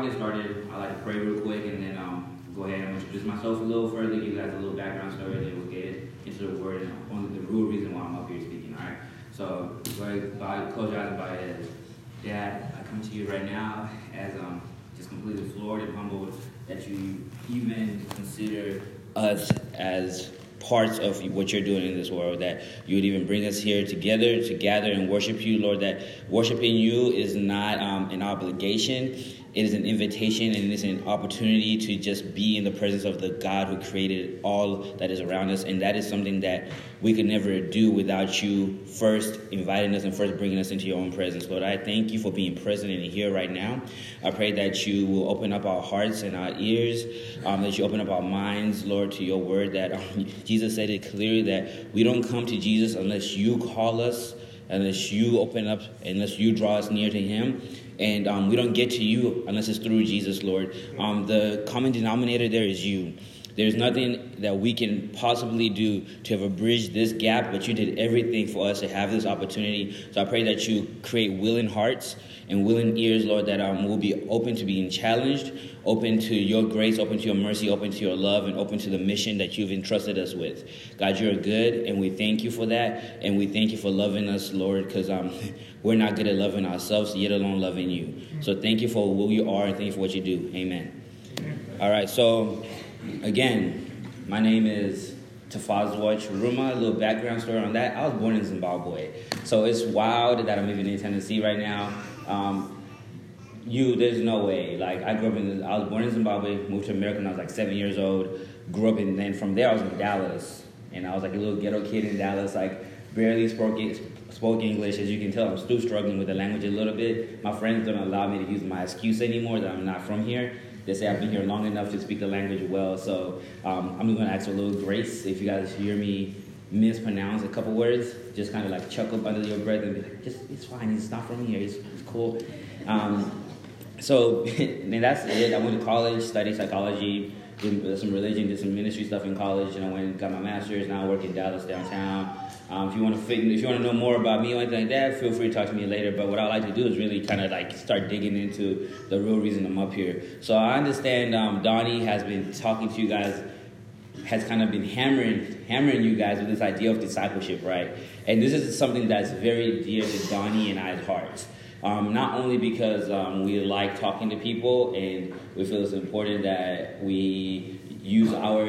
I get started, I like to pray real quick and then um, go ahead and introduce myself a little further, give you guys a little background story, and then we'll get into the word and on the real reason why I'm up here speaking. All right. So ahead, bow, close your eyes and bow. Dad, I come to you right now as um, just completely floored and humbled that you even consider us as parts of what you're doing in this world, that you would even bring us here together to gather and worship you, Lord, that worshiping you is not um, an obligation. It is an invitation and it is an opportunity to just be in the presence of the God who created all that is around us. And that is something that we could never do without you first inviting us and first bringing us into your own presence. Lord, I thank you for being present and here right now. I pray that you will open up our hearts and our ears, um, that you open up our minds, Lord, to your word. That um, Jesus said it clearly that we don't come to Jesus unless you call us, unless you open up, unless you draw us near to him. And um, we don't get to you unless it's through Jesus, Lord. Um, the common denominator there is you. There's nothing that we can possibly do to have bridged this gap, but you did everything for us to have this opportunity. So I pray that you create willing hearts and willing ears, Lord, that um, we'll be open to being challenged, open to your grace, open to your mercy, open to your love, and open to the mission that you've entrusted us with. God, you're good, and we thank you for that, and we thank you for loving us, Lord, because um, we're not good at loving ourselves, yet alone loving you. So thank you for who you are, and thank you for what you do. Amen. All right, so again, my name is Tafazwa Chiruma. A little background story on that. I was born in Zimbabwe, so it's wild that I'm living in Tennessee right now. Um, you, there's no way. Like I grew up in, I was born in Zimbabwe, moved to America when I was like seven years old. Grew up in, then from there I was in Dallas, and I was like a little ghetto kid in Dallas, like barely spoke it, spoke English. As you can tell, I'm still struggling with the language a little bit. My friends don't allow me to use my excuse anymore that I'm not from here. They say I've been here long enough to speak the language well. So um, I'm going to ask for a little grace if you guys hear me mispronounce a couple words. Just kind of like chuckle under your breath and be like, just it's fine. He's not from here. It's, it's cool. Um, so and that's it. I went to college, studied psychology, did some religion, did some ministry stuff in college, and I went and got my master's. Now I work in Dallas downtown. Um, if you want to if you want to know more about me or anything like that, feel free to talk to me later. But what I like to do is really kind of like start digging into the real reason I'm up here. So I understand um, Donnie has been talking to you guys, has kind of been hammering hammering you guys with this idea of discipleship, right? And this is something that's very dear to Donnie and I's hearts. Um, not only because um, we like talking to people and we feel it's important that we use our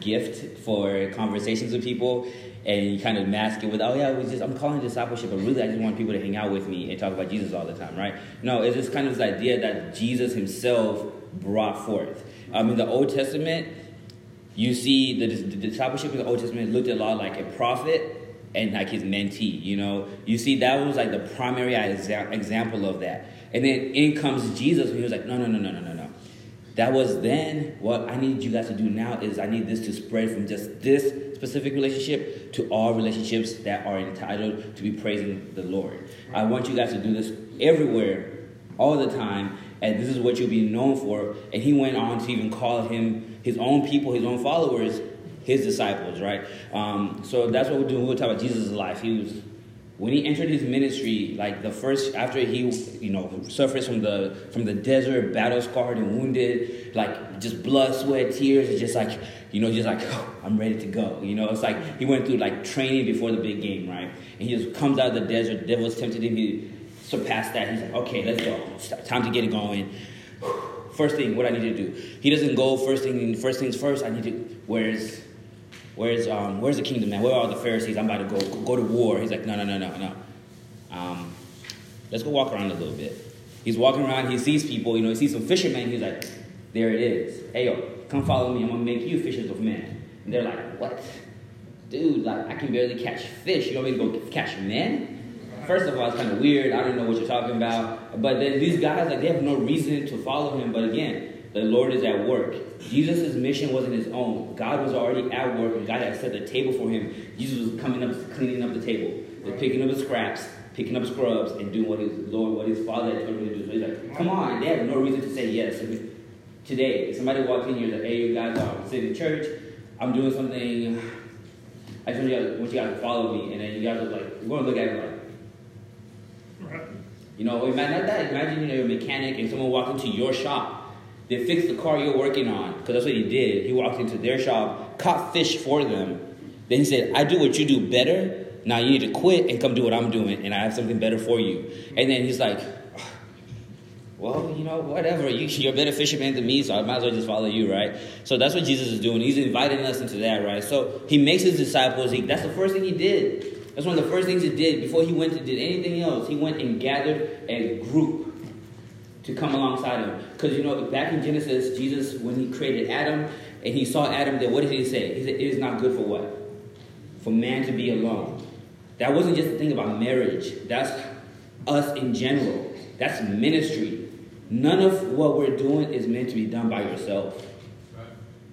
gift for conversations with people and you kind of mask it with, oh yeah, just, I'm calling discipleship, but really I just want people to hang out with me and talk about Jesus all the time, right? No, it's just kind of this idea that Jesus himself brought forth. Um, in the Old Testament, you see the, the discipleship in the Old Testament looked a lot like a prophet and like his mentee, you know? You see, that was like the primary exa- example of that. And then in comes Jesus, and he was like, no, no, no, no, no, no, no. That was then. What I need you guys to do now is I need this to spread from just this specific relationship to all relationships that are entitled to be praising the Lord. I want you guys to do this everywhere, all the time, and this is what you'll be known for. And he went on to even call him his own people, his own followers, his disciples, right? Um, so that's what we're doing. We'll talk about Jesus' life. He was when he entered his ministry, like the first after he, you know, suffers from the from the desert, battle scarred and wounded, like just blood, sweat, tears, and just like you know, just like oh, I'm ready to go. You know, it's like he went through like training before the big game, right? And he just comes out of the desert. The devil's tempted him. He surpassed that. He's like, okay, let's go. It's time to get it going. First thing, what I need to do. He doesn't go first thing. First things first. I need to. Where's Where's um, where's the kingdom, man? Where are all the Pharisees? I'm about to go go to war. He's like, no, no, no, no, no. Um, let's go walk around a little bit. He's walking around. He sees people. You know, he sees some fishermen. He's like, there it is. Hey, yo, come follow me. I'm gonna make you fishers of men. And they're like, what? Dude, like I can barely catch fish. You want me to go catch men? First of all, it's kind of weird. I don't know what you're talking about. But then these guys, like, they have no reason to follow him. But again, the Lord is at work. Jesus' mission wasn't his own. God was already at work, and God had set the table for him. Jesus was coming up, cleaning up the table, picking up the scraps, picking up scrubs, and doing what his Lord, what his Father had told him to do. So he's like, "Come on!" They have no reason to say yes. today, if somebody walked in here, like, "Hey, you guys are sitting in church. I'm doing something. I want you guys, want you guys to follow me." And then you guys are like, "We're gonna look at it like." You know, imagine that. Imagine you're a mechanic and someone walked into your shop. They fixed the car you're working on because that's what he did. He walked into their shop, caught fish for them. Then he said, "I do what you do better. Now you need to quit and come do what I'm doing, and I have something better for you." And then he's like, well, you know, whatever. You, you're a better fisherman than me, so I might as well just follow you, right? So that's what Jesus is doing. He's inviting us into that, right? So he makes his disciples. He, that's the first thing he did. That's one of the first things he did before he went to did anything else. He went and gathered a group to come alongside him. Because you know, back in Genesis, Jesus, when he created Adam and he saw Adam there, what did he say? He said, "It is not good for what? For man to be alone." That wasn't just a thing about marriage. That's us in general. That's ministry. None of what we're doing is meant to be done by yourself.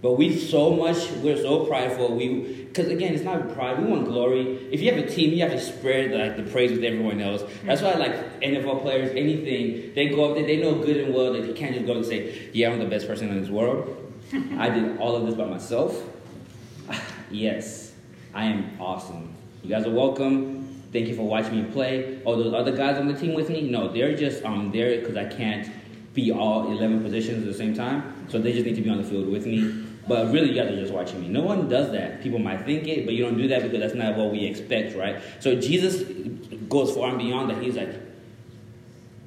But we so much, we're so prideful. We, because again, it's not pride. We want glory. If you have a team, you have to spread like the praise with everyone else. That's why, like NFL players, anything they go up there, they know good and well that they can't just go and say, "Yeah, I'm the best person in this world. I did all of this by myself." yes, I am awesome. You guys are welcome. Thank you for watching me play. Oh, those other guys on the team with me? No, they're just um there because I can't be all 11 positions at the same time. So they just need to be on the field with me. But really, you guys are just watching me. No one does that. People might think it, but you don't do that because that's not what we expect, right? So Jesus goes far and beyond that. He's like,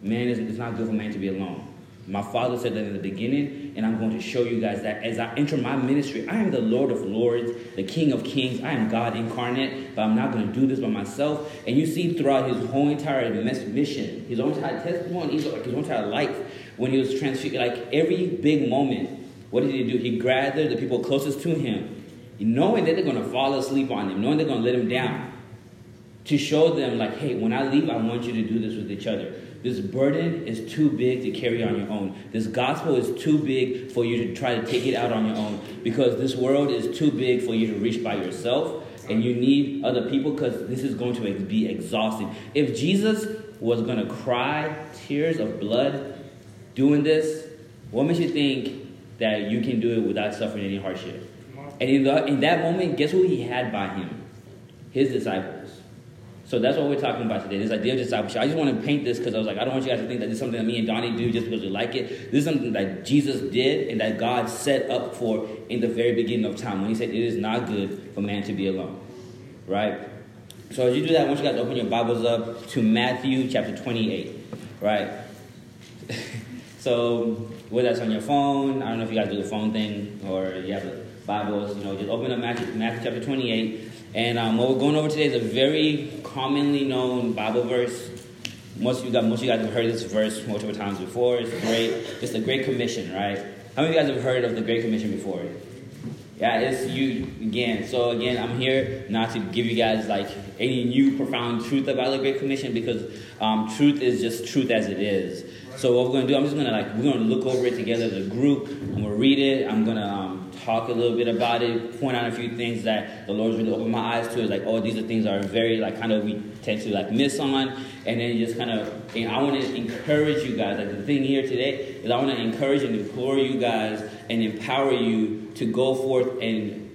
man, it's not good for man to be alone. My father said that in the beginning, and I'm going to show you guys that as I enter my ministry, I am the Lord of Lords, the King of Kings. I am God incarnate, but I'm not going to do this by myself. And you see throughout his whole entire mission, his entire testimony, his entire life, when he was transfigured, like every big moment, what did he do? He gathered the people closest to him, knowing that they're going to fall asleep on him, knowing they're going to let him down, to show them, like, hey, when I leave, I want you to do this with each other. This burden is too big to carry on your own. This gospel is too big for you to try to take it out on your own because this world is too big for you to reach by yourself and you need other people because this is going to be exhausting. If Jesus was going to cry tears of blood doing this, what makes you think that you can do it without suffering any hardship? And in, the, in that moment, guess who he had by him? His disciples. So that's what we're talking about today. This idea of discipleship. I just want to paint this because I was like, I don't want you guys to think that this is something that me and Donnie do just because we like it. This is something that Jesus did and that God set up for in the very beginning of time when He said it is not good for man to be alone. Right? So as you do that, I want you guys to open your Bibles up to Matthew chapter 28. Right? So whether that's on your phone, I don't know if you guys do the phone thing or you have the Bibles, you know, just open up Matthew, Matthew chapter 28. And um, what we're going over today is a very commonly known Bible verse. Most of you guys, most of you guys have heard this verse multiple times before. It's great. It's the Great Commission, right? How many of you guys have heard of the Great Commission before? Yeah, it's you again. So again, I'm here not to give you guys like any new profound truth about the Great Commission because um, truth is just truth as it is. So what we're gonna do, I'm just gonna like we're gonna look over it together as a group. I'm gonna read it. I'm gonna um, talk a little bit about it, point out a few things that the Lord's really opened my eyes to. Is like, oh, these are things that are very like kind of we tend to like miss on, and then just kind of. And I want to encourage you guys. Like the thing here today is I want to encourage and implore you guys and empower you to go forth and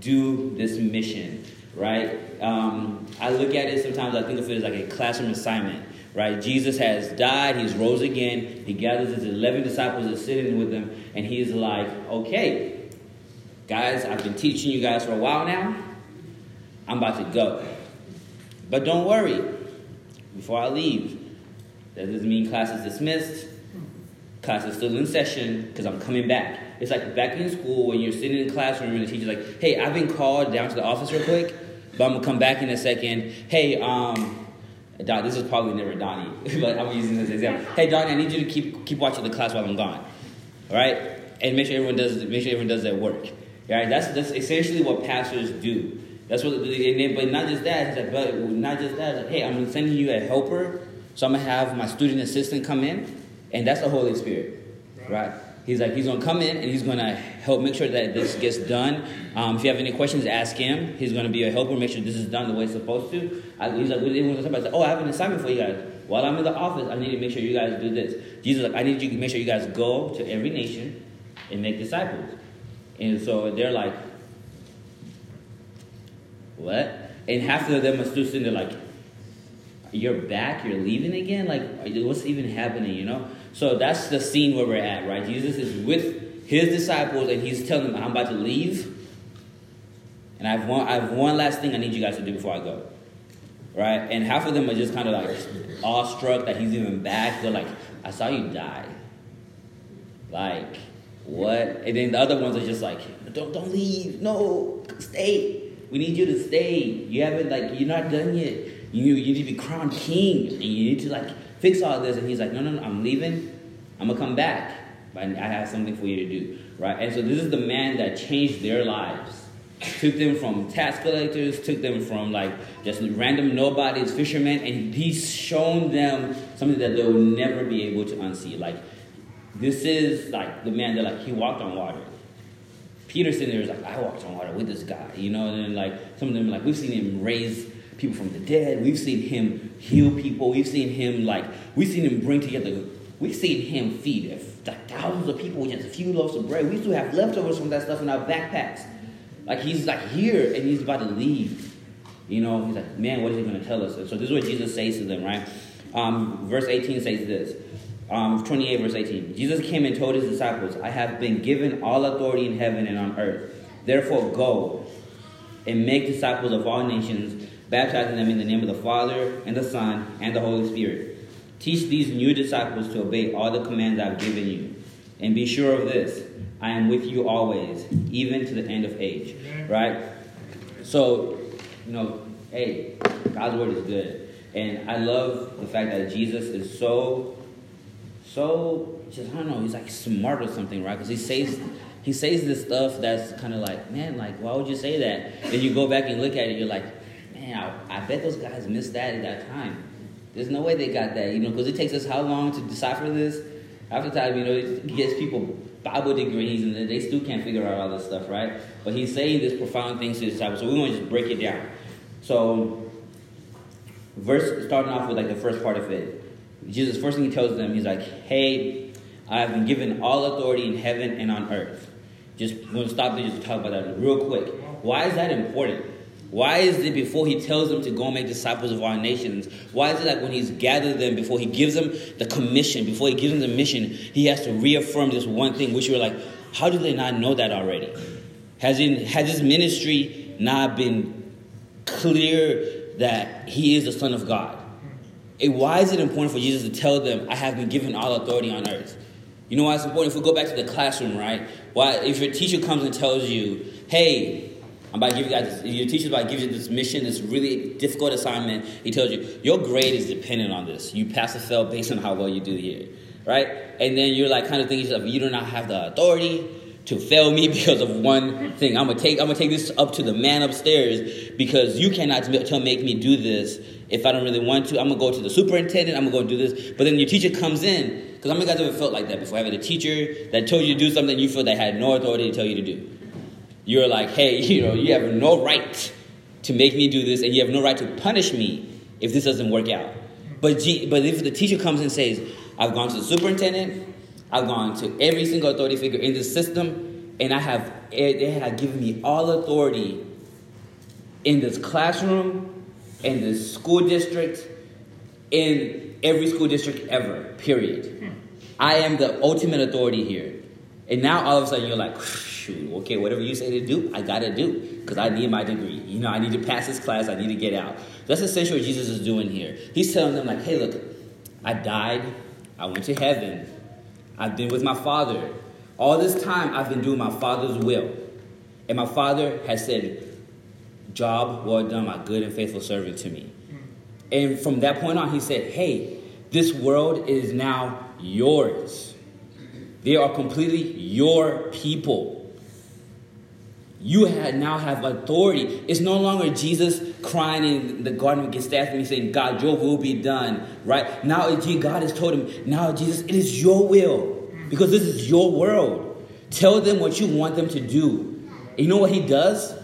do this mission. Right? Um, I look at it sometimes. I think of it as like a classroom assignment right? Jesus has died, he's rose again, he gathers his 11 disciples are sitting with him, and he's like, okay, guys, I've been teaching you guys for a while now. I'm about to go. But don't worry, before I leave, that doesn't mean class is dismissed. Class is still in session because I'm coming back. It's like back in school when you're sitting in the classroom and the teacher's like, hey, I've been called down to the office real quick, but I'm gonna come back in a second. Hey, um, Don, this is probably never Donnie, but I'm using this example. Hey, Donnie, I need you to keep keep watching the class while I'm gone, all right? And make sure everyone does make sure everyone does their work. All right, that's that's essentially what pastors do. That's what, but not just that. Like, but not just that. Like, hey, I'm sending you a helper, so I'm gonna have my student assistant come in, and that's the Holy Spirit, right? He's like, he's going to come in and he's going to help make sure that this gets done. Um, if you have any questions, ask him. He's going to be a helper, make sure this is done the way it's supposed to. I, he's like, I said, oh, I have an assignment for you guys. While I'm in the office, I need to make sure you guys do this. Jesus like, I need you to make sure you guys go to every nation and make disciples. And so they're like, what? And half of them are still sitting there like, you're back, you're leaving again? Like, what's even happening, you know? So that's the scene where we're at, right? Jesus is with his disciples and he's telling them, I'm about to leave. And I have one, I have one last thing I need you guys to do before I go. Right? And half of them are just kind of like awestruck that he's even back. They're like, I saw you die. Like, what? And then the other ones are just like, don't, don't leave. No, stay. We need you to stay. You haven't, like, you're not done yet. You, you need to be crowned king. And you need to, like, fix all this. And he's like, no, no, no, I'm leaving. I'm going to come back. But I have something for you to do. Right? And so this is the man that changed their lives. Took them from tax collectors, took them from like just random nobodies, fishermen, and he's shown them something that they'll never be able to unsee. Like this is like the man that like he walked on water. Peterson there is like, I walked on water with this guy, you know, and then like some of them like we've seen him raise people from the dead, we've seen him heal people, we've seen him like we've seen him bring together we've seen him feed like thousands of people with just a few loaves of bread. We still have leftovers from that stuff in our backpacks. Like he's like here and he's about to leave. You know, he's like, man, what is he going to tell us? so this is what Jesus says to them, right? Um, verse 18 says this. Um, 28 verse 18. Jesus came and told his disciples, I have been given all authority in heaven and on earth. Therefore go and make disciples of all nations, baptizing them in the name of the Father and the Son and the Holy Spirit. Teach these new disciples to obey all the commands I've given you. And be sure of this I am with you always, even to the end of age. Right? So, you know, hey, God's word is good. And I love the fact that Jesus is so, so, just, I don't know, he's like smart or something, right? Because he says, he says this stuff that's kind of like, man, like, why would you say that? Then you go back and look at it, you're like, man, I, I bet those guys missed that at that time. There's no way they got that, you know, because it takes us how long to decipher this? After time, you know, it gets people Bible degrees and they still can't figure out all this stuff, right? But he's saying this profound things to his disciples. So we want to just break it down. So, verse starting off with like the first part of it. Jesus, first thing he tells them, he's like, Hey, I have been given all authority in heaven and on earth. Just going to stop there just talk about that real quick. Why is that important? Why is it before he tells them to go and make disciples of all nations? Why is it like when he's gathered them, before he gives them the commission, before he gives them the mission, he has to reaffirm this one thing, which you're like, how do they not know that already? Has, in, has his ministry not been clear that he is the Son of God? And why is it important for Jesus to tell them, I have been given all authority on earth? You know why it's important? If we go back to the classroom, right? Why, if your teacher comes and tells you, hey, I'm about to give you guys, your teacher's about to give you this mission, this really difficult assignment. He tells you, your grade is dependent on this. You pass or fail based on how well you do here, right? And then you're like kind of thinking yourself, you do not have the authority to fail me because of one thing. I'm gonna take, I'm gonna take this up to the man upstairs because you cannot tell make me do this if I don't really want to. I'm gonna go to the superintendent. I'm gonna go do this. But then your teacher comes in because how many guys ever felt like that before? Having a teacher that told you to do something you feel they had no authority to tell you to do you're like, hey, you know, you have no right to make me do this, and you have no right to punish me if this doesn't work out. But, G, but if the teacher comes and says, I've gone to the superintendent, I've gone to every single authority figure in the system, and I have eh, they have given me all authority in this classroom, in this school district, in every school district ever, period. I am the ultimate authority here. And now all of a sudden you're like, shoot, okay, whatever you say to do, I gotta do because I need my degree. You know, I need to pass this class, I need to get out. That's essentially what Jesus is doing here. He's telling them, like, hey, look, I died, I went to heaven, I've been with my Father. All this time, I've been doing my Father's will. And my Father has said, Job well done, my good and faithful servant to me. And from that point on, he said, Hey, this world is now yours. They are completely your people. You now have authority. It's no longer Jesus crying in the Garden of Gethsemane saying, God, your will be done. Right? Now God has told him, now Jesus, it is your will. Because this is your world. Tell them what you want them to do. And you know what he does?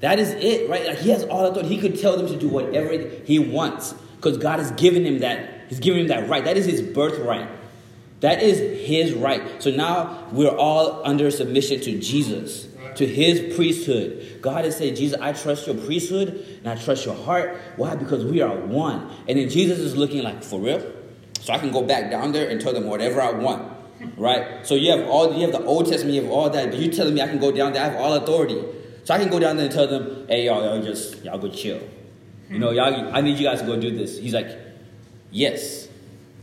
That is it, right? Like he has all authority. He could tell them to do whatever he wants. Because God has given him that. He's given him that right. That is his birthright. That is his right. So now we're all under submission to Jesus. To his priesthood. God has said, Jesus, I trust your priesthood and I trust your heart. Why? Because we are one. And then Jesus is looking like, for real? So I can go back down there and tell them whatever I want. Right? So you have all you have the Old Testament, you have all that, but you're telling me I can go down there, I have all authority. So I can go down there and tell them, hey y'all, y'all just y'all go chill. You know, y'all I need you guys to go do this. He's like, Yes,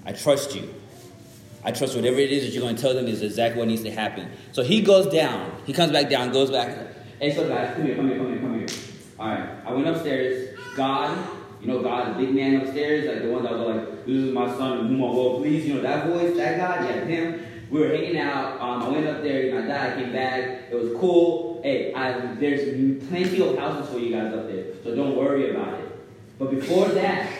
I trust you. I trust whatever it is that you're going to tell them is exactly what needs to happen. So he goes down. He comes back down, goes back. Hey, so guys, come here, come here, come here, come here. All right, I went upstairs. God, you know, God, the big man upstairs, like the one that was like, "This is my son, whom I will please." You know that voice, that God, yeah, him. We were hanging out. Um, I went up there. You know, I died. I came back. It was cool. Hey, I, there's plenty of houses for you guys up there, so don't worry about it. But before that,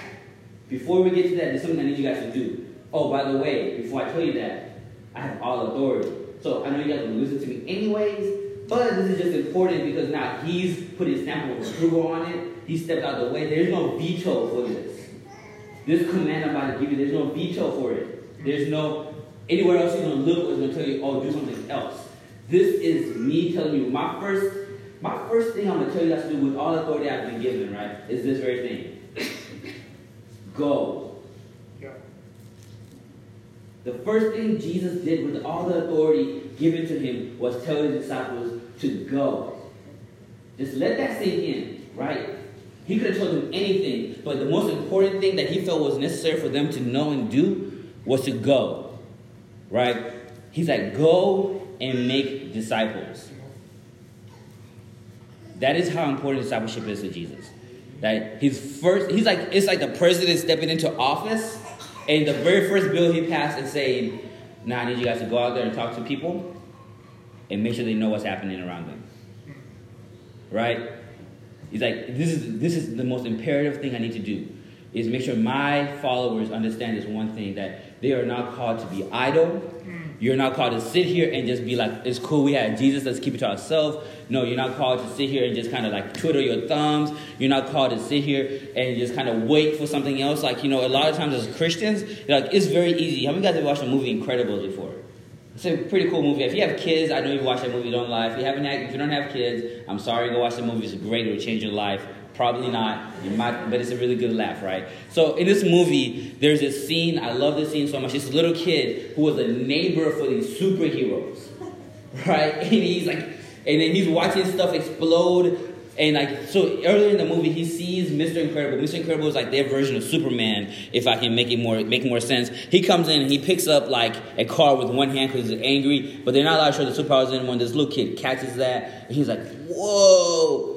before we get to that, there's something I need you guys to do. Oh, by the way, before I tell you that, I have all authority. So I know you guys will listen to me anyways, but this is just important because now he's put his stamp of approval on it. He stepped out of the way. There's no veto for this. This command I'm about to give you, there's no veto for it. There's no anywhere else you're gonna look is gonna tell you, oh, do something else. This is me telling you my first, my first thing I'm gonna tell you guys to do with all the authority I've been given, right, is this very thing. Go. The first thing Jesus did with all the authority given to him was tell his disciples to go. Just let that sink in, right? He could have told them anything, but the most important thing that he felt was necessary for them to know and do was to go, right? He's like, go and make disciples. That is how important discipleship is to Jesus. That he's first, he's like, it's like the president stepping into office and the very first bill he passed is saying, now I need you guys to go out there and talk to people and make sure they know what's happening around them. Right? He's like, this is this is the most imperative thing I need to do is make sure my followers understand this one thing that they are not called to be idle. You're not called to sit here and just be like, it's cool, we had Jesus, let's keep it to ourselves. No, you're not called to sit here and just kind of like twiddle your thumbs. You're not called to sit here and just kind of wait for something else. Like, you know, a lot of times as Christians, like, it's very easy. How many guys have watched the movie Incredibles before? It's a pretty cool movie. If you have kids, I know you watch that movie, don't lie. If you haven't, had, if you don't have kids, I'm sorry, go watch the movie. It's great. It'll change your life. Probably not. You might, but it's a really good laugh, right? So in this movie, there's this scene. I love this scene so much. This little kid who was a neighbor for these superheroes, right? And he's like, and then he's watching stuff explode. And like so earlier in the movie, he sees Mr. Incredible. Mr. Incredible is like their version of Superman, if I can make it more make more sense. He comes in and he picks up like a car with one hand because he's angry, but they're not allowed to show the superpowers in when this little kid catches that, and he's like, "Whoa!"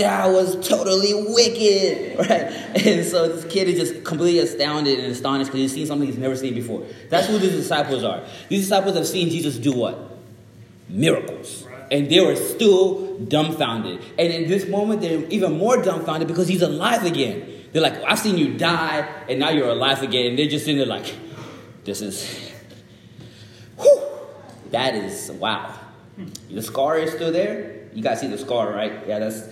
That was totally wicked, right? And so this kid is just completely astounded and astonished because he's seen something he's never seen before. That's who these disciples are. These disciples have seen Jesus do what? Miracles. And they were still dumbfounded. And in this moment, they're even more dumbfounded because he's alive again. They're like, I've seen you die, and now you're alive again. And they're just sitting there like, this is, whew, that is, wow. The scar is still there. You guys see the scar, right? Yeah, that's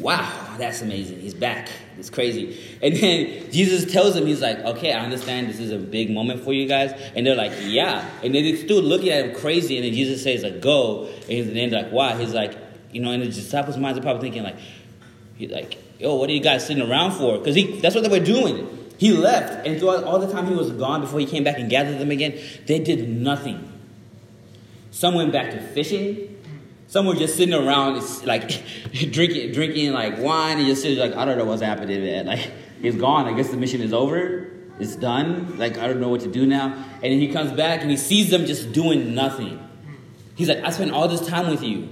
wow, that's amazing. He's back. It's crazy. And then Jesus tells him, He's like, okay, I understand this is a big moment for you guys. And they're like, yeah. And then they're still looking at him crazy. And then Jesus says, like, go. And then they're like, why? He's like, you know, and the disciples' minds are probably thinking, like, he's like, yo, what are you guys sitting around for? Because that's what they were doing. He left. And throughout all the time he was gone before he came back and gathered them again, they did nothing. Some went back to fishing. Some were just sitting around, like drinking, drinking like wine, and just sitting like, I don't know what's happening, man. Like he's gone. I guess the mission is over. It's done. Like I don't know what to do now. And then he comes back and he sees them just doing nothing. He's like, I spent all this time with you,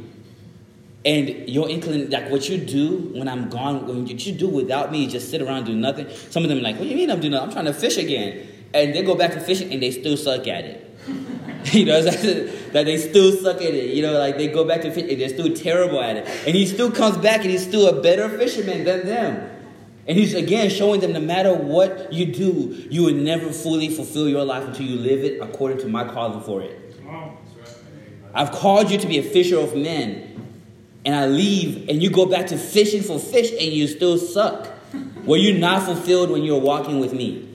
and your inclin, like what you do when I'm gone, what you do without me, just sit around do nothing. Some of them are like, what do you mean I'm doing nothing? I'm trying to fish again, and they go back to fishing and they still suck at it. you know, that they still suck at it. You know, like they go back to fish and they're still terrible at it. And he still comes back and he's still a better fisherman than them. And he's again showing them no matter what you do, you will never fully fulfill your life until you live it according to my calling for it. I've called you to be a fisher of men. And I leave and you go back to fishing for fish and you still suck. Were you not fulfilled when you were walking with me?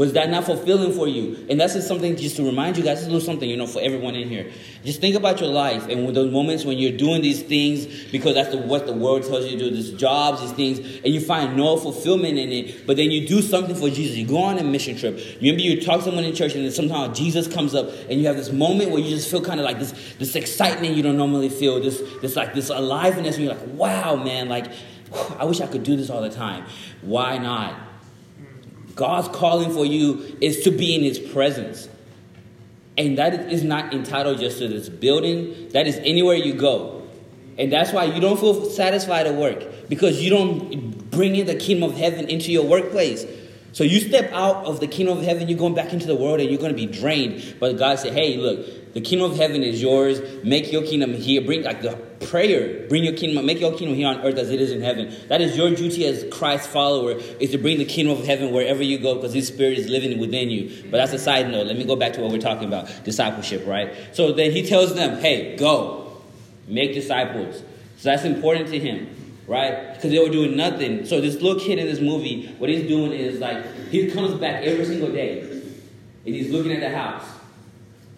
Was that not fulfilling for you? And that's just something just to remind you guys, a little something, you know, for everyone in here. Just think about your life and those moments when you're doing these things because that's the, what the world tells you to do, these jobs, these things, and you find no fulfillment in it, but then you do something for Jesus. You go on a mission trip. Remember, you talk to someone in church, and then somehow Jesus comes up, and you have this moment where you just feel kind of like this, this excitement you don't normally feel, this, this like this aliveness, and you're like, wow, man, like I wish I could do this all the time. Why not? God's calling for you is to be in His presence. And that is not entitled just to this building, that is anywhere you go. And that's why you don't feel satisfied at work because you don't bring in the kingdom of heaven into your workplace. So you step out of the kingdom of heaven, you're going back into the world and you're going to be drained. But God said, hey, look, the kingdom of heaven is yours. Make your kingdom here. Bring like the prayer. Bring your kingdom, make your kingdom here on earth as it is in heaven. That is your duty as Christ's follower, is to bring the kingdom of heaven wherever you go because his spirit is living within you. But that's a side note. Let me go back to what we're talking about, discipleship, right? So then he tells them, hey, go. Make disciples. So that's important to him right? Because they were doing nothing. So this little kid in this movie, what he's doing is like he comes back every single day, and he's looking at the house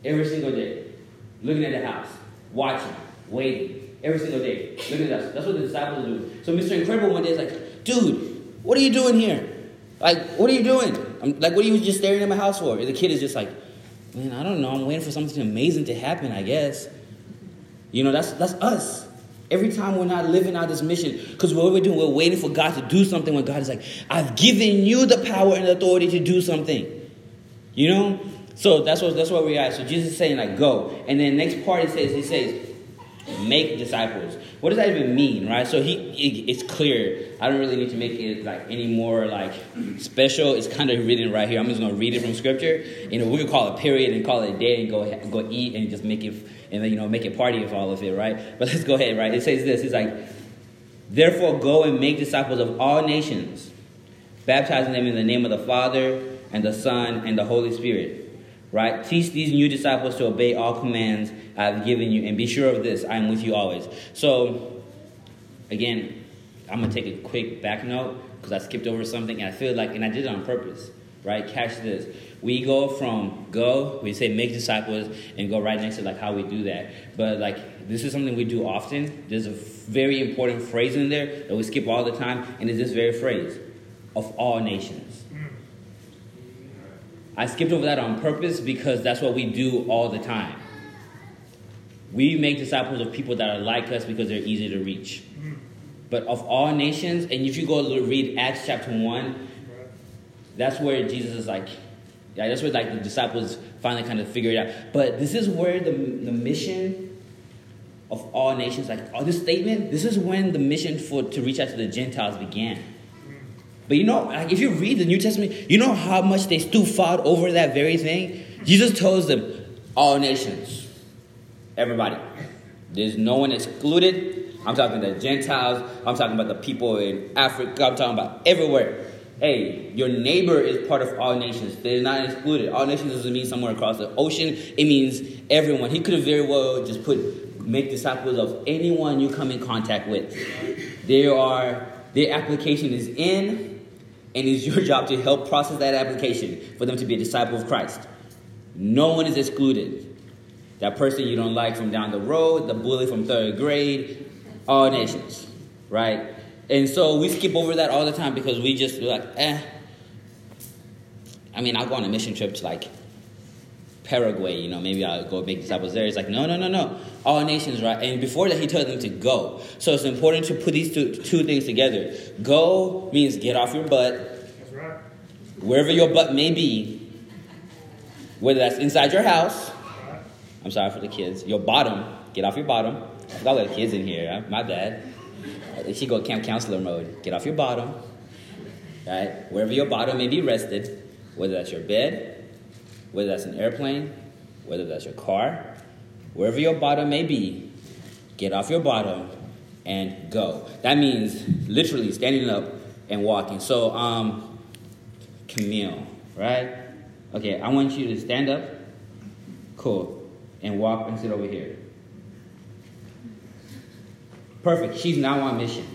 every single day, looking at the house, watching, waiting every single day, looking at us. That's what the disciples do. So Mr. Incredible one day is like, dude, what are you doing here? Like, what are you doing? I'm like, what are you just staring at my house for? And the kid is just like, man, I don't know. I'm waiting for something amazing to happen. I guess. You know, that's that's us. Every time we're not living out this mission, because what we're doing, we're waiting for God to do something when God is like, I've given you the power and authority to do something. You know? So that's what that's where we are. So Jesus is saying, like, go. And then next part he says, he says, make disciples. What does that even mean, right? So he it, it's clear. I don't really need to make it like any more like special. It's kind of written right here. I'm just gonna read it from scripture. You know, we could call it period and call it a day and go go eat and just make it and you know make a party of all of it, right? But let's go ahead, right? It says this. It's like, therefore go and make disciples of all nations, baptizing them in the name of the Father and the Son and the Holy Spirit. Right? Teach these new disciples to obey all commands I have given you, and be sure of this: I am with you always. So, again, I'm gonna take a quick back note because I skipped over something, and I feel like, and I did it on purpose. Right? Catch this we go from go, we say make disciples, and go right next to like how we do that. But like this is something we do often. There's a very important phrase in there that we skip all the time, and it's this very phrase of all nations. Mm. I skipped over that on purpose because that's what we do all the time. We make disciples of people that are like us because they're easy to reach. But of all nations, and if you go read Acts chapter 1, that's where Jesus is like, yeah, that's where like the disciples finally kind of figure it out. But this is where the, the mission of all nations, like all this statement, this is when the mission for to reach out to the Gentiles began. But you know, like if you read the New Testament, you know how much they still fought over that very thing. Jesus tells them, all nations, everybody. There's no one excluded. I'm talking the Gentiles. I'm talking about the people in Africa. I'm talking about everywhere hey, your neighbor is part of all nations. They're not excluded. All nations doesn't mean somewhere across the ocean. It means everyone. He could have very well just put make disciples of anyone you come in contact with. There are their application is in, and it's your job to help process that application for them to be a disciple of Christ. No one is excluded. That person you don't like from down the road, the bully from third grade, all nations, right? And so we skip over that all the time because we just like, eh. I mean, I'll go on a mission trip to like Paraguay, you know, maybe I'll go make disciples there. It's like, no, no, no, no. All nations, right? And before that, he told them to go. So it's important to put these two, two things together. Go means get off your butt. That's right. Wherever your butt may be, whether that's inside your house. I'm sorry for the kids. Your bottom. Get off your bottom. I've got little kids in here. My bad. You go camp counselor mode, get off your bottom, right? Wherever your bottom may be rested, whether that's your bed, whether that's an airplane, whether that's your car, wherever your bottom may be, get off your bottom and go. That means literally standing up and walking. So, um, Camille, right? Okay, I want you to stand up, cool, and walk and sit over here. Perfect. She's now on mission.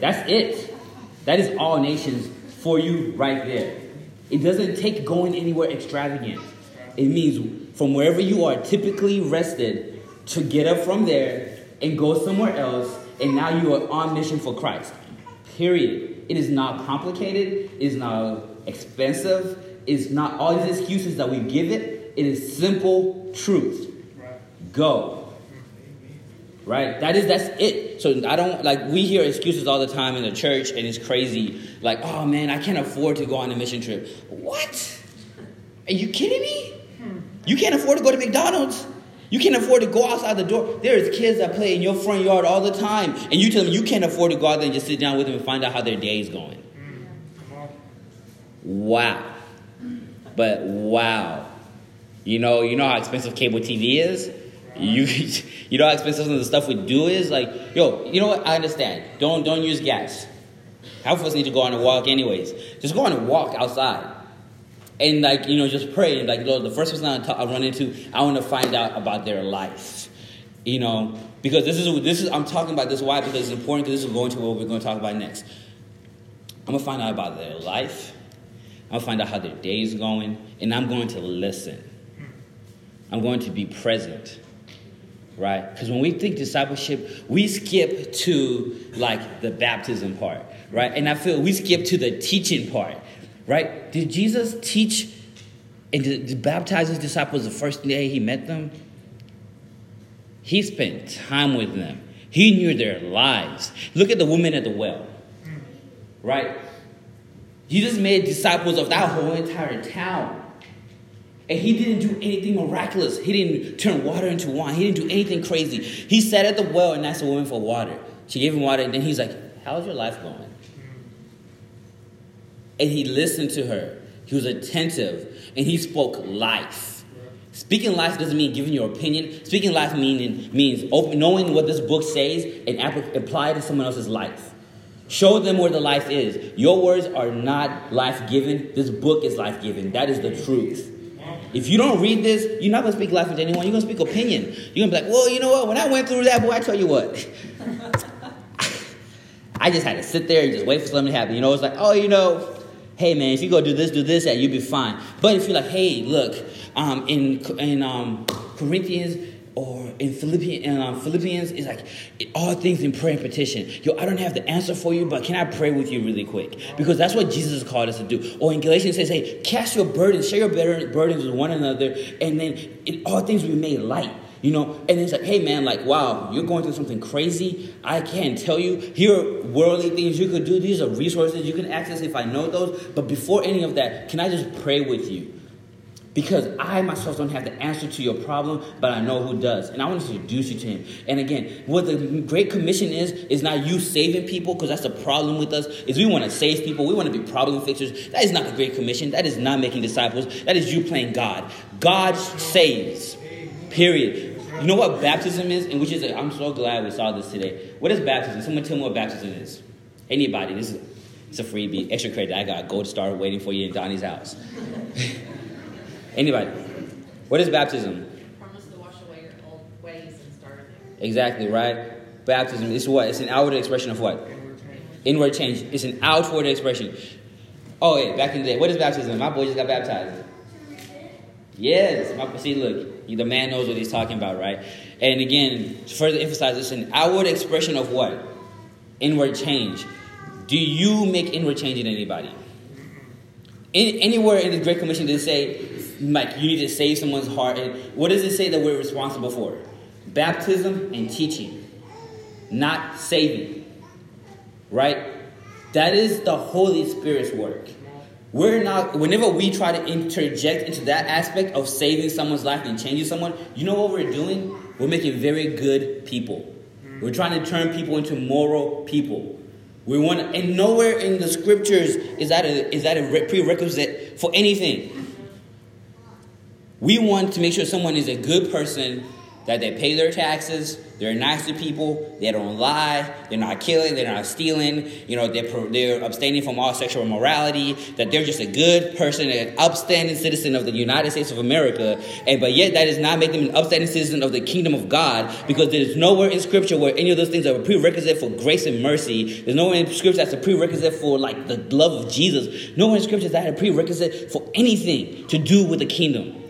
That's it. That is all nations for you right there. It doesn't take going anywhere extravagant. It means from wherever you are typically rested to get up from there and go somewhere else, and now you are on mission for Christ. Period. It is not complicated, it is not expensive, it's not all these excuses that we give it. It is simple truth. Go. Right? That is that's it. So I don't like we hear excuses all the time in the church and it's crazy. Like, oh man, I can't afford to go on a mission trip. What? Are you kidding me? You can't afford to go to McDonald's. You can't afford to go outside the door. There's kids that play in your front yard all the time, and you tell them you can't afford to go out there and just sit down with them and find out how their day is going. Mm, wow. But wow. You know, you know how expensive cable TV is? You you know how expensive some of the stuff we do is? Like, yo, you know what? I understand. Don't don't use gas. Half of us need to go on a walk anyways. Just go on a walk outside and like you know just pray like Lord, the first person I, talk, I run into, I want to find out about their life, you know, because this is this is I'm talking about this why because it's important because this is going to what we're going to talk about next. I'm gonna find out about their life. I'm gonna find out how their day is going, and I'm going to listen. I'm going to be present, right? Because when we think discipleship, we skip to like the baptism part, right? And I feel we skip to the teaching part Right? Did Jesus teach and to baptize his disciples the first day he met them? He spent time with them. He knew their lives. Look at the woman at the well. Right? Jesus made disciples of that whole entire town. And he didn't do anything miraculous. He didn't turn water into wine. He didn't do anything crazy. He sat at the well and asked the woman for water. She gave him water, and then he's like, How's your life going? and he listened to her. He was attentive and he spoke life. Speaking life doesn't mean giving your opinion. Speaking life meaning, means open, knowing what this book says and apply it to someone else's life. Show them where the life is. Your words are not life giving. This book is life giving. That is the truth. If you don't read this, you're not going to speak life into anyone. You're going to speak opinion. You're going to be like, well, you know what? When I went through that, boy, I tell you what. I just had to sit there and just wait for something to happen. You know, it's like, oh, you know, hey man, if you go do this, do this, yeah, you'll be fine. But if you're like, hey, look, um, in in um, Corinthians or in Philippians, in, um, Philippians, it's like all things in prayer and petition. Yo, I don't have the answer for you, but can I pray with you really quick? Because that's what Jesus called us to do. Or in Galatians it says, hey, cast your burdens, share your burdens with one another, and then in all things be made light. You know, and it's like, hey man, like, wow, you're going through something crazy. I can't tell you. Here are worldly things you could do. These are resources you can access if I know those. But before any of that, can I just pray with you? Because I myself don't have the answer to your problem, but I know who does. And I want to introduce you to him. And again, what the Great Commission is, is not you saving people, because that's the problem with us, is we want to save people. We want to be problem fixers. That is not the Great Commission. That is not making disciples. That is you playing God. God saves. Period. You know what baptism is? And which is, I'm so glad we saw this today. What is baptism? Someone tell me what baptism is. Anybody. This is it's a freebie. Extra credit. I got a gold star waiting for you in Donnie's house. Anybody. What is baptism? Promise to wash away your old ways and start anew. Exactly, right? Baptism is what? It's an outward expression of what? Inward change. Inward change. It's an outward expression. Oh, yeah, back in the day. What is baptism? My boy just got baptized. Yes. My, see, look, the man knows what he's talking about, right? And again, to further emphasize, it's an outward expression of what? Inward change. Do you make inward change in anybody? Mm-hmm. In, anywhere in the Great Commission does it say, like, you need to save someone's heart? And what does it say that we're responsible for? Baptism and teaching, not saving. Right? That is the Holy Spirit's work. We're not, whenever we try to interject into that aspect of saving someone's life and changing someone, you know what we're doing? We're making very good people. We're trying to turn people into moral people. We want, and nowhere in the scriptures is that a, is that a prerequisite for anything. We want to make sure someone is a good person that they pay their taxes, they're nice to people, they don't lie, they're not killing, they're not stealing, you know, they're, they're abstaining from all sexual immorality, that they're just a good person, an upstanding citizen of the United States of America, and but yet that does not make them an upstanding citizen of the kingdom of God, because there's nowhere in Scripture where any of those things are a prerequisite for grace and mercy. There's nowhere in Scripture that's a prerequisite for like the love of Jesus. Nowhere in Scripture that a prerequisite for anything to do with the kingdom.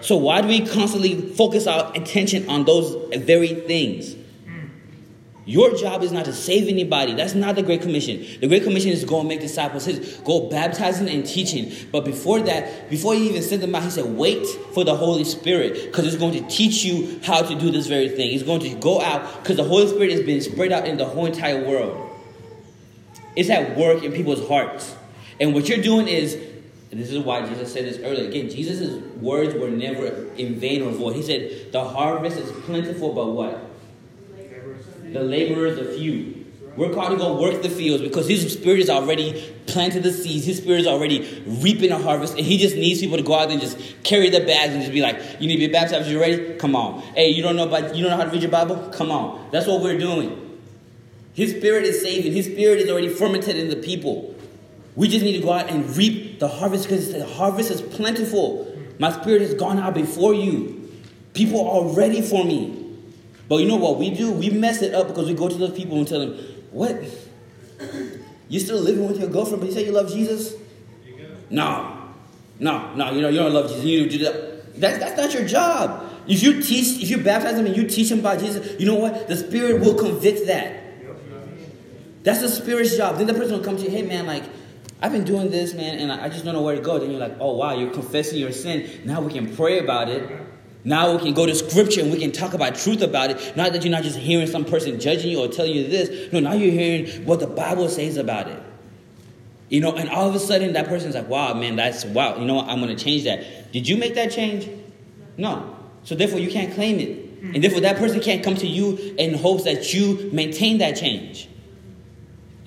So why do we constantly focus our attention on those very things? Your job is not to save anybody. That's not the Great Commission. The Great Commission is to go and make disciples. Says, go baptizing and teaching. But before that, before he even sent them out, he said, wait for the Holy Spirit because it's going to teach you how to do this very thing. He's going to go out because the Holy Spirit has been spread out in the whole entire world. It's at work in people's hearts. And what you're doing is and this is why Jesus said this earlier. Again, Jesus' words were never in vain or void. He said, The harvest is plentiful, but what? The laborers are few. We're called to go work the fields because His Spirit is already planted the seeds. His Spirit is already reaping a harvest, and He just needs people to go out and just carry the bags and just be like, "You need to be baptized. You ready? Come on. Hey, you don't know about you don't know how to read your Bible? Come on. That's what we're doing. His Spirit is saving. His Spirit is already fermented in the people. We just need to go out and reap the harvest because the harvest is plentiful. My spirit has gone out before you. People are ready for me. But you know what we do? We mess it up because we go to those people and tell them, What? You still living with your girlfriend, but you say you love Jesus? No. No, no, you know, you don't love Jesus. You do that. That's, that's not your job. If you teach, if you baptize them and you teach them about Jesus, you know what? The Spirit will convict that. That's the Spirit's job. Then the person will come to you, hey man, like, I've been doing this, man, and I just don't know where to go. Then you're like, oh, wow, you're confessing your sin. Now we can pray about it. Now we can go to scripture and we can talk about truth about it. Not that you're not just hearing some person judging you or telling you this. No, now you're hearing what the Bible says about it. You know, and all of a sudden that person's like, wow, man, that's wow. You know what? I'm going to change that. Did you make that change? No. So therefore, you can't claim it. And therefore, that person can't come to you in hopes that you maintain that change.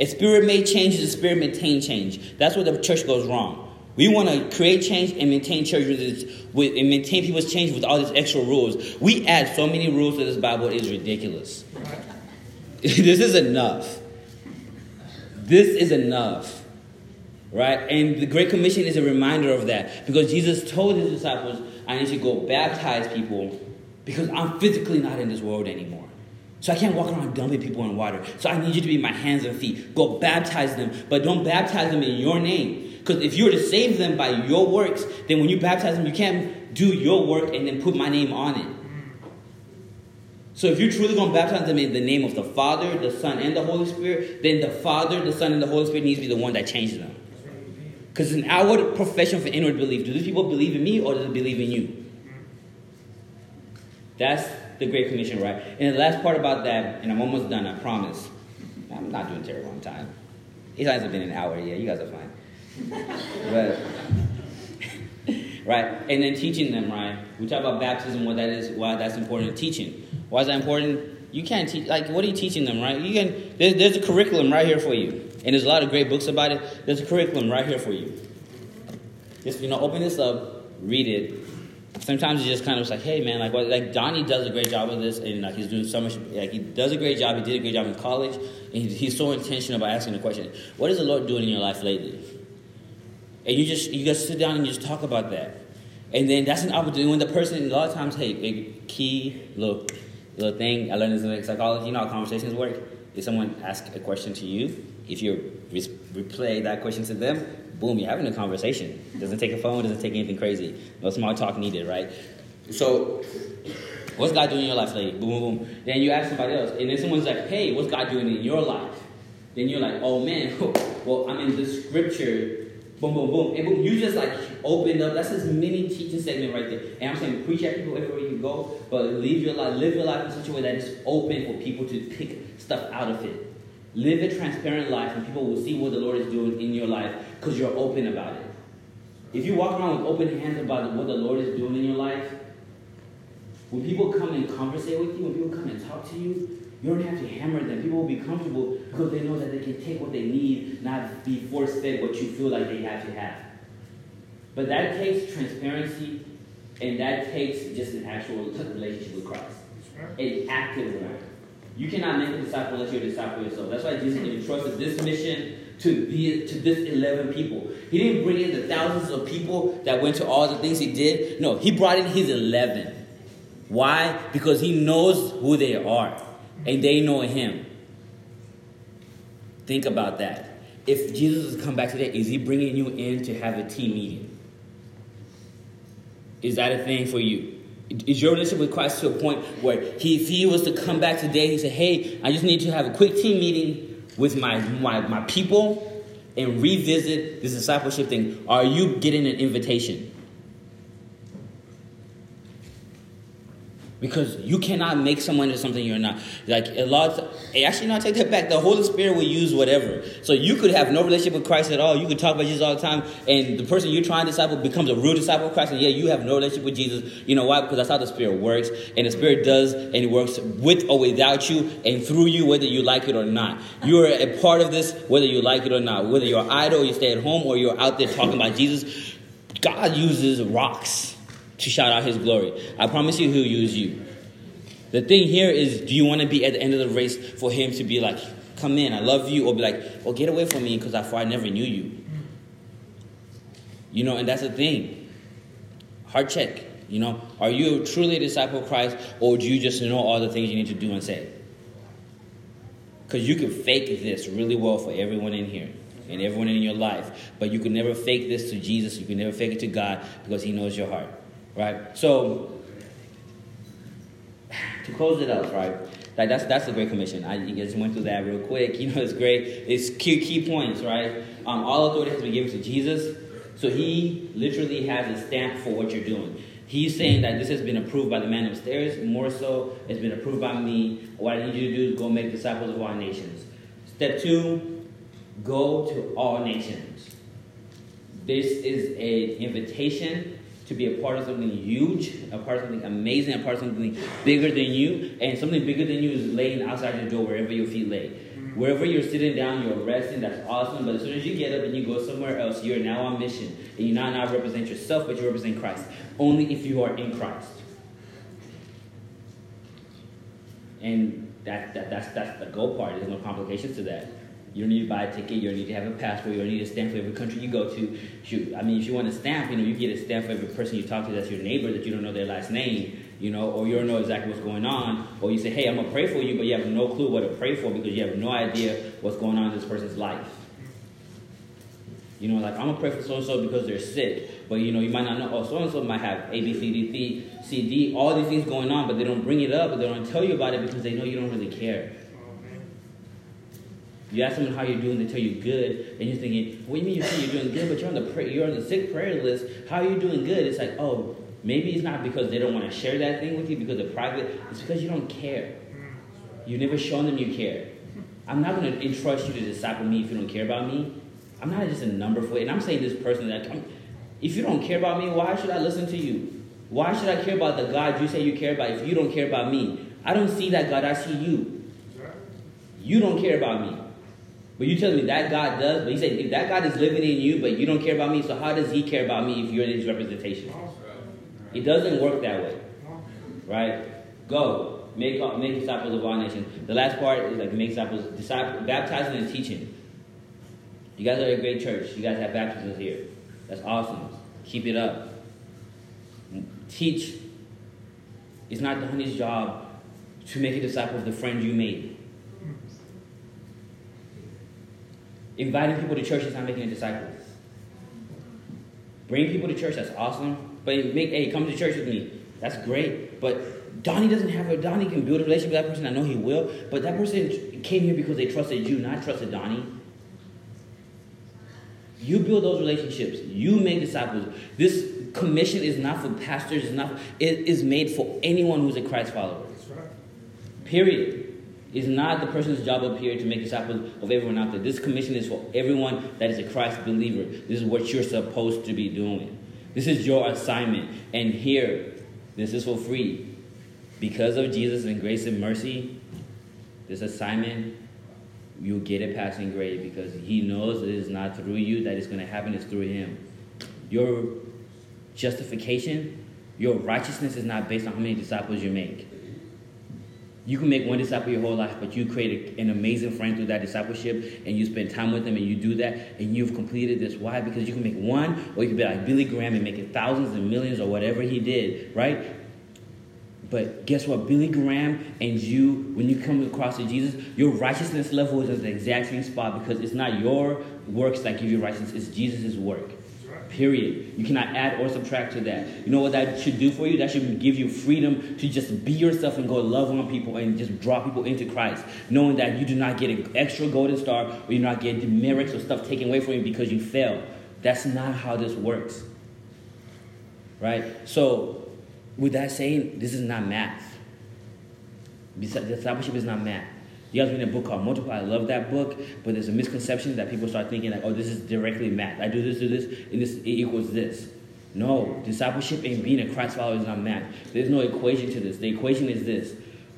A spirit made change is a spirit maintained change. That's where the church goes wrong. We want to create change and maintain church with, with, and maintain people's change with all these extra rules. We add so many rules to this Bible, it is ridiculous. this is enough. This is enough. Right? And the Great Commission is a reminder of that. Because Jesus told his disciples, I need to go baptize people because I'm physically not in this world anymore. So I can't walk around dumping people in water. So I need you to be my hands and feet. Go baptize them, but don't baptize them in your name. Because if you were to save them by your works, then when you baptize them, you can't do your work and then put my name on it. So if you're truly going to baptize them in the name of the Father, the Son, and the Holy Spirit, then the Father, the Son, and the Holy Spirit needs to be the one that changes them. Because it's an outward profession for inward belief. Do these people believe in me or do they believe in you? That's the Great Commission, right? And the last part about that, and I'm almost done, I promise. I'm not doing terrible on time. It hasn't been an hour yet. You guys are fine. but, right? And then teaching them, right? We talk about baptism, what that is, why that's important. Teaching. Why is that important? You can't teach, like, what are you teaching them, right? You can, there's, there's a curriculum right here for you. And there's a lot of great books about it. There's a curriculum right here for you. Just, you know, open this up, read it, sometimes it's just kind of like, hey man, like like Donnie does a great job of this, and like he's doing so much. Like he does a great job. He did a great job in college, and he's, he's so intentional about asking the question, "What is the Lord doing in your life lately?" And you just you just sit down and you just talk about that, and then that's an opportunity when the person a lot of times, hey, a key little little thing I learned this in psychology. You know how conversations work. If someone asks a question to you, if you re- replay that question to them, boom, you're having a conversation. Doesn't take a phone, doesn't take anything crazy. No small talk needed, right? So, what's God doing in your life lately? Boom, boom, boom. Then you ask somebody else, and then someone's like, hey, what's God doing in your life? Then you're like, oh man, well, I'm in the scripture. Boom, boom, boom. And boom, you just like opened up. That's this mini teaching segment right there. And I'm saying preach at people everywhere you go, but live your life, live your life in such a way that it's open for people to pick stuff out of it. Live a transparent life, and people will see what the Lord is doing in your life because you're open about it. If you walk around with open hands about what the Lord is doing in your life, when people come and conversate with you, when people come and talk to you, you don't have to hammer them. People will be comfortable because they know that they can take what they need, not be force fed what you feel like they have to have. But that takes transparency And that takes just an actual relationship with Christ. An active one. You cannot make a disciple unless you're a disciple yourself. That's why Jesus entrusted this mission to be to this 11 people. He didn't bring in the thousands of people that went to all the things he did. No, he brought in his 11. Why? Because he knows who they are and they know him. Think about that. If Jesus has come back today, is he bringing you in to have a team meeting? Is that a thing for you? Is your relationship with Christ to a point where he, if he was to come back today, he said, Hey, I just need to have a quick team meeting with my, my, my people and revisit this discipleship thing? Are you getting an invitation? Because you cannot make someone into something you're not. Like a lot of, eh, actually no, I take that back. The Holy Spirit will use whatever. So you could have no relationship with Christ at all. You could talk about Jesus all the time, and the person you're trying to disciple becomes a real disciple of Christ, and yeah, you have no relationship with Jesus. You know why? Because that's how the Spirit works. And the Spirit does and it works with or without you and through you, whether you like it or not. You are a part of this, whether you like it or not. Whether you're idle, you stay at home, or you're out there talking about Jesus. God uses rocks to shout out his glory. I promise you, he'll use you. The thing here is do you want to be at the end of the race for him to be like, come in, I love you, or be like, oh, get away from me because I, thought I never knew you. You know, and that's the thing. Heart check. You know, are you truly a disciple of Christ, or do you just know all the things you need to do and say? Because you can fake this really well for everyone in here and everyone in your life, but you can never fake this to Jesus. You can never fake it to God because He knows your heart. Right? So, to close it up, right? Like that's that's a great commission. I just went through that real quick. You know, it's great. It's key key points, right? Um, all authority has been given to Jesus, so He literally has a stamp for what you're doing. He's saying that this has been approved by the man upstairs. More so, it's been approved by me. What I need you to do is go make disciples of all nations. Step two, go to all nations. This is an invitation to be a part of something huge, a part of something amazing, a part of something bigger than you. And something bigger than you is laying outside your door wherever your feet lay. Wherever you're sitting down, you're resting, that's awesome. But as soon as you get up and you go somewhere else, you're now on mission. And you not now represent yourself, but you represent Christ. Only if you are in Christ. And that, that that's that's the goal part. There's no complications to that. You don't need to buy a ticket. You don't need to have a passport. You don't need a stamp for every country you go to. Shoot, I mean, if you want a stamp, you know, you get a stamp for every person you talk to that's your neighbor that you don't know their last name, you know, or you don't know exactly what's going on. Or you say, hey, I'm going to pray for you, but you have no clue what to pray for because you have no idea what's going on in this person's life. You know, like, I'm going to pray for so-and-so because they're sick. But, you know, you might not know, oh, so-and-so might have A, B, C, D, D, C, D, all these things going on, but they don't bring it up, but they don't tell you about it because they know you don't really care. You ask someone how you're doing, they tell you good, and you're thinking, "What do you mean you say you're doing good? But you're on the you're on the sick prayer list. How are you doing good?" It's like, oh, maybe it's not because they don't want to share that thing with you because they're private. It's because you don't care. You've never shown them you care. I'm not going to entrust you to disciple me if you don't care about me. I'm not just a number for it. And I'm saying this person that I'm, if you don't care about me, why should I listen to you? Why should I care about the God you say you care about if you don't care about me? I don't see that God. I see you. You don't care about me. But you tell me that God does, but he said, if that God is living in you, but you don't care about me, so how does he care about me if you're his representation? It doesn't work that way. Right? Go. Make, make disciples of all nations. The last part is like make disciples, disciple, baptizing and teaching. You guys are a great church. You guys have baptisms here. That's awesome. Keep it up. Teach. It's not the Donnie's job to make a disciple of the friend you made. Inviting people to church is not making a disciple. Bring people to church, that's awesome. But make, hey, come to church with me. That's great. But Donnie doesn't have a, Donnie can build a relationship with that person. I know he will. But that person came here because they trusted you, not trusted Donnie. You build those relationships. You make disciples. This commission is not for pastors. It's not. It is made for anyone who's a Christ follower. That's right. Period. It's not the person's job up here to make disciples of everyone out there. This commission is for everyone that is a Christ believer. This is what you're supposed to be doing. This is your assignment. And here, this is for free. Because of Jesus and grace and mercy, this assignment, you'll get a passing grade because He knows it is not through you that it's going to happen, it's through Him. Your justification, Your righteousness is not based on how many disciples you make. You can make one disciple your whole life, but you create an amazing friend through that discipleship and you spend time with them and you do that and you've completed this. Why? Because you can make one, or you can be like Billy Graham and make it thousands and millions or whatever he did, right? But guess what? Billy Graham and you, when you come across to Jesus, your righteousness level is at the exact same spot because it's not your works that give you righteousness, it's Jesus' work. Period. You cannot add or subtract to that. You know what that should do for you? That should give you freedom to just be yourself and go love on people and just draw people into Christ. Knowing that you do not get an extra golden star or you do not get demerits or stuff taken away from you because you fail. That's not how this works. Right? So, with that saying, this is not math. Discipleship is not math. You guys read a book called Multiply. I love that book, but there's a misconception that people start thinking like, oh, this is directly math. I do this, do this, and this it equals this. No, discipleship and being a Christ follower is not math. There's no equation to this. The equation is this: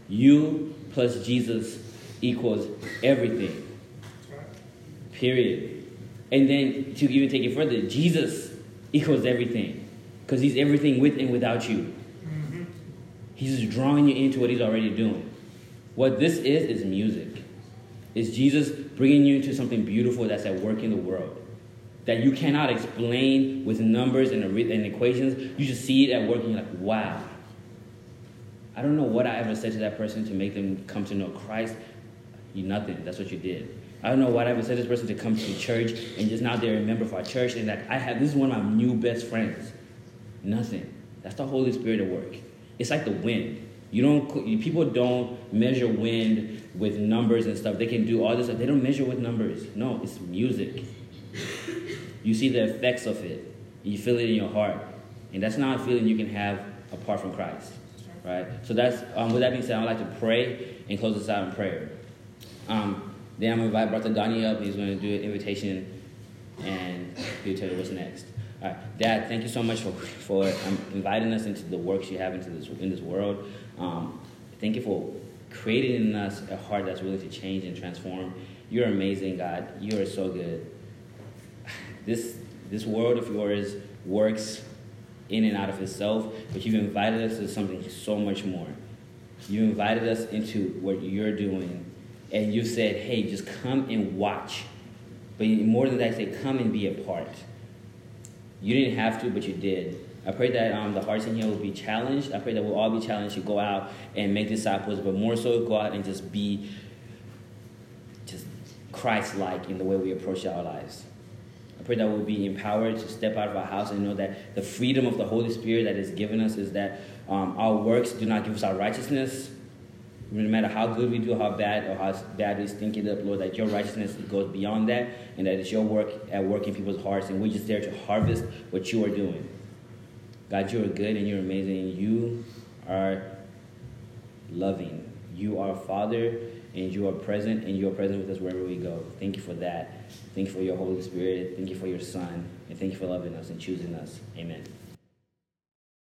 you plus Jesus equals everything. Period. And then to even take it further, Jesus equals everything, because He's everything with and without you. Mm-hmm. He's just drawing you into what He's already doing. What this is, is music. It's Jesus bringing you into something beautiful that's at work in the world. That you cannot explain with numbers and, and equations. You just see it at work and you're like, wow. I don't know what I ever said to that person to make them come to know Christ. You nothing. That's what you did. I don't know what I ever said to this person to come to church and just now they're a member of our church and that I have this is one of my new best friends. Nothing. That's the Holy Spirit at work. It's like the wind. You don't. People don't measure wind with numbers and stuff. They can do all this stuff. They don't measure with numbers. No, it's music. You see the effects of it. You feel it in your heart, and that's not a feeling you can have apart from Christ, right? So that's. Um, with that being said, I'd like to pray and close this out in prayer. Um, then I'm gonna invite Brother Donnie up. He's gonna do an invitation, and he'll tell you what's next. All right, Dad, thank you so much for for um, inviting us into the works you have into this in this world. Um, thank you for creating in us a heart that's willing to change and transform. You're amazing, God. You are so good. This this world of yours works in and out of itself, but you've invited us to something so much more. You invited us into what you're doing, and you said, "Hey, just come and watch." But more than that, say, "Come and be a part." You didn't have to, but you did. I pray that um, the hearts in here will be challenged. I pray that we'll all be challenged to go out and make disciples, but more so go out and just be just Christ-like in the way we approach our lives. I pray that we'll be empowered to step out of our house and know that the freedom of the Holy Spirit that is given us is that um, our works do not give us our righteousness. No matter how good we do, how bad or how bad we stink it up, Lord, that your righteousness goes beyond that, and that it's your work at work in people's hearts, and we're just there to harvest what you are doing. God, you are good and you're amazing. You are loving. You are Father and you are present and you are present with us wherever we go. Thank you for that. Thank you for your Holy Spirit. Thank you for your Son. And thank you for loving us and choosing us. Amen.